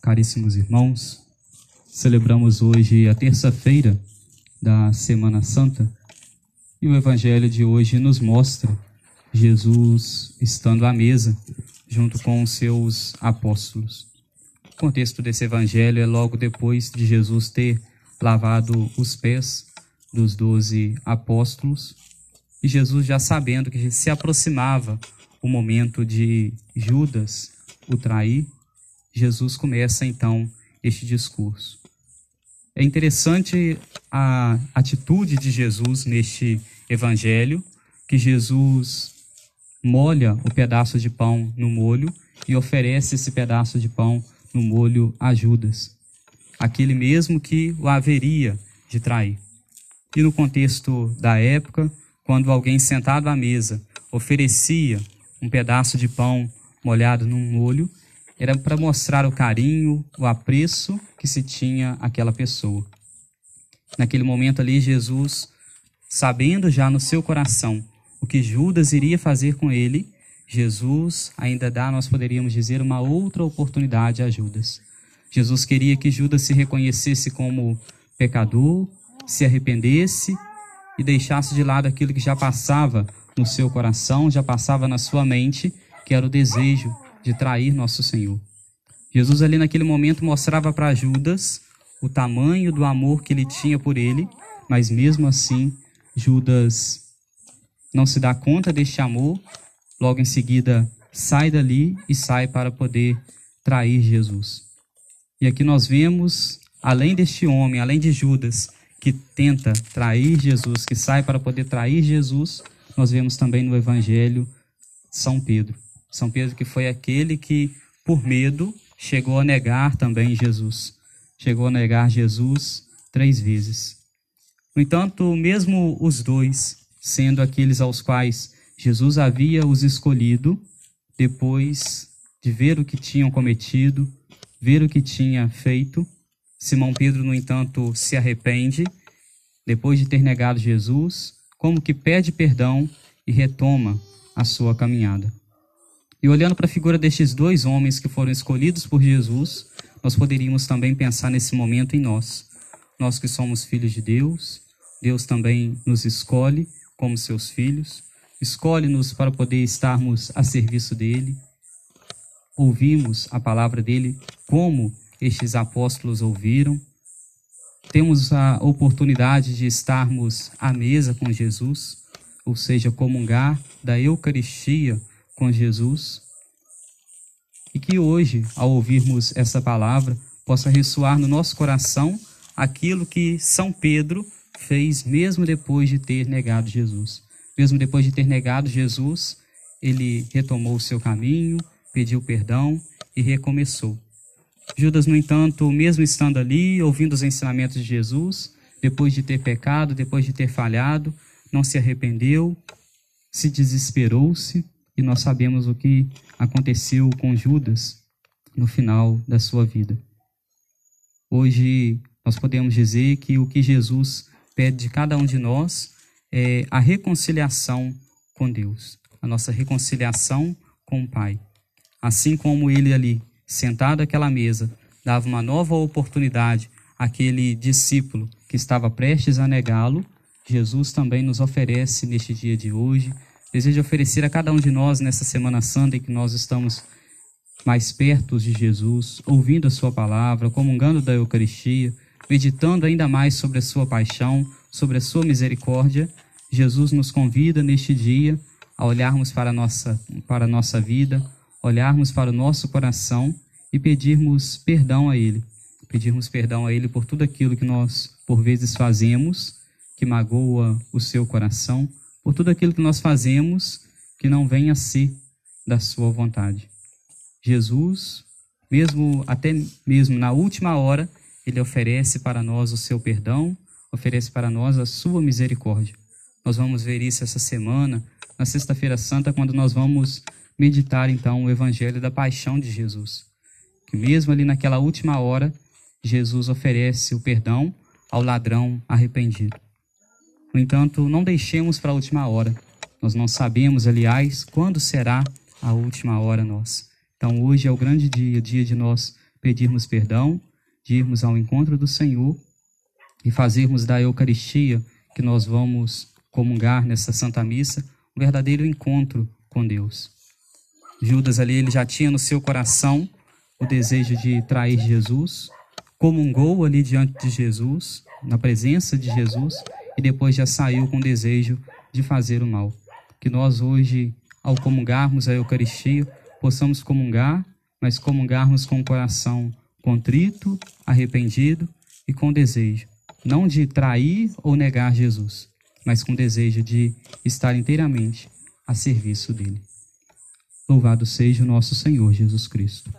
caríssimos irmãos, celebramos hoje a terça-feira da Semana Santa e o Evangelho de hoje nos mostra Jesus estando à mesa junto com os seus apóstolos. O contexto desse Evangelho é logo depois de Jesus ter lavado os pés dos doze apóstolos e Jesus já sabendo que se aproximava o momento de Judas o trair, Jesus começa então este discurso. É interessante a atitude de Jesus neste evangelho, que Jesus molha o pedaço de pão no molho e oferece esse pedaço de pão no molho a Judas, aquele mesmo que o haveria de trair. E no contexto da época, quando alguém sentado à mesa oferecia um pedaço de pão molhado num molho, era para mostrar o carinho, o apreço que se tinha aquela pessoa. Naquele momento ali, Jesus, sabendo já no seu coração o que Judas iria fazer com ele, Jesus ainda dá, nós poderíamos dizer, uma outra oportunidade a Judas. Jesus queria que Judas se reconhecesse como pecador, se arrependesse e deixasse de lado aquilo que já passava no seu coração, já passava na sua mente, que era o desejo de trair nosso Senhor. Jesus ali naquele momento mostrava para Judas o tamanho do amor que ele tinha por ele, mas mesmo assim Judas não se dá conta deste amor, logo em seguida sai dali e sai para poder trair Jesus. E aqui nós vemos, além deste homem, além de Judas, que tenta trair Jesus, que sai para poder trair Jesus, nós vemos também no Evangelho São Pedro. São Pedro que foi aquele que, por medo, chegou a negar também Jesus. Chegou a negar Jesus três vezes. No entanto, mesmo os dois, sendo aqueles aos quais Jesus havia os escolhido, depois de ver o que tinham cometido, ver o que tinha feito, Simão Pedro, no entanto, se arrepende, depois de ter negado Jesus, como que pede perdão e retoma a sua caminhada. E olhando para a figura destes dois homens que foram escolhidos por Jesus, nós poderíamos também pensar nesse momento em nós. Nós que somos filhos de Deus, Deus também nos escolhe como seus filhos, escolhe-nos para poder estarmos a serviço dele. Ouvimos a palavra dele como estes apóstolos ouviram. Temos a oportunidade de estarmos à mesa com Jesus, ou seja, comungar da Eucaristia com Jesus. E que hoje, ao ouvirmos essa palavra, possa ressoar no nosso coração aquilo que São Pedro fez mesmo depois de ter negado Jesus. Mesmo depois de ter negado Jesus, ele retomou o seu caminho, pediu perdão e recomeçou. Judas, no entanto, mesmo estando ali, ouvindo os ensinamentos de Jesus, depois de ter pecado, depois de ter falhado, não se arrependeu, se desesperou-se e nós sabemos o que aconteceu com Judas no final da sua vida. Hoje nós podemos dizer que o que Jesus pede de cada um de nós é a reconciliação com Deus, a nossa reconciliação com o Pai. Assim como ele ali, sentado àquela mesa, dava uma nova oportunidade àquele discípulo que estava prestes a negá-lo, Jesus também nos oferece neste dia de hoje deseja oferecer a cada um de nós nessa Semana Santa em que nós estamos mais perto de Jesus, ouvindo a Sua palavra, comungando da Eucaristia, meditando ainda mais sobre a Sua paixão, sobre a Sua misericórdia. Jesus nos convida neste dia a olharmos para a nossa, para a nossa vida, olharmos para o nosso coração e pedirmos perdão a Ele. Pedirmos perdão a Ele por tudo aquilo que nós, por vezes, fazemos que magoa o seu coração por tudo aquilo que nós fazemos que não venha a ser da sua vontade. Jesus, mesmo até mesmo na última hora, ele oferece para nós o seu perdão, oferece para nós a sua misericórdia. Nós vamos ver isso essa semana, na Sexta-feira Santa, quando nós vamos meditar então o evangelho da paixão de Jesus. Que mesmo ali naquela última hora, Jesus oferece o perdão ao ladrão arrependido. No entanto, não deixemos para a última hora. Nós não sabemos, aliás, quando será a última hora nossa. Então, hoje é o grande dia, o dia de nós pedirmos perdão, de irmos ao encontro do Senhor e fazermos da Eucaristia que nós vamos comungar nessa Santa Missa um verdadeiro encontro com Deus. Judas ali ele já tinha no seu coração o desejo de trair Jesus, comungou ali diante de Jesus, na presença de Jesus, e depois já saiu com desejo de fazer o mal. Que nós hoje, ao comungarmos a Eucaristia, possamos comungar, mas comungarmos com o coração contrito, arrependido e com desejo, não de trair ou negar Jesus, mas com desejo de estar inteiramente a serviço dele. Louvado seja o nosso Senhor Jesus Cristo.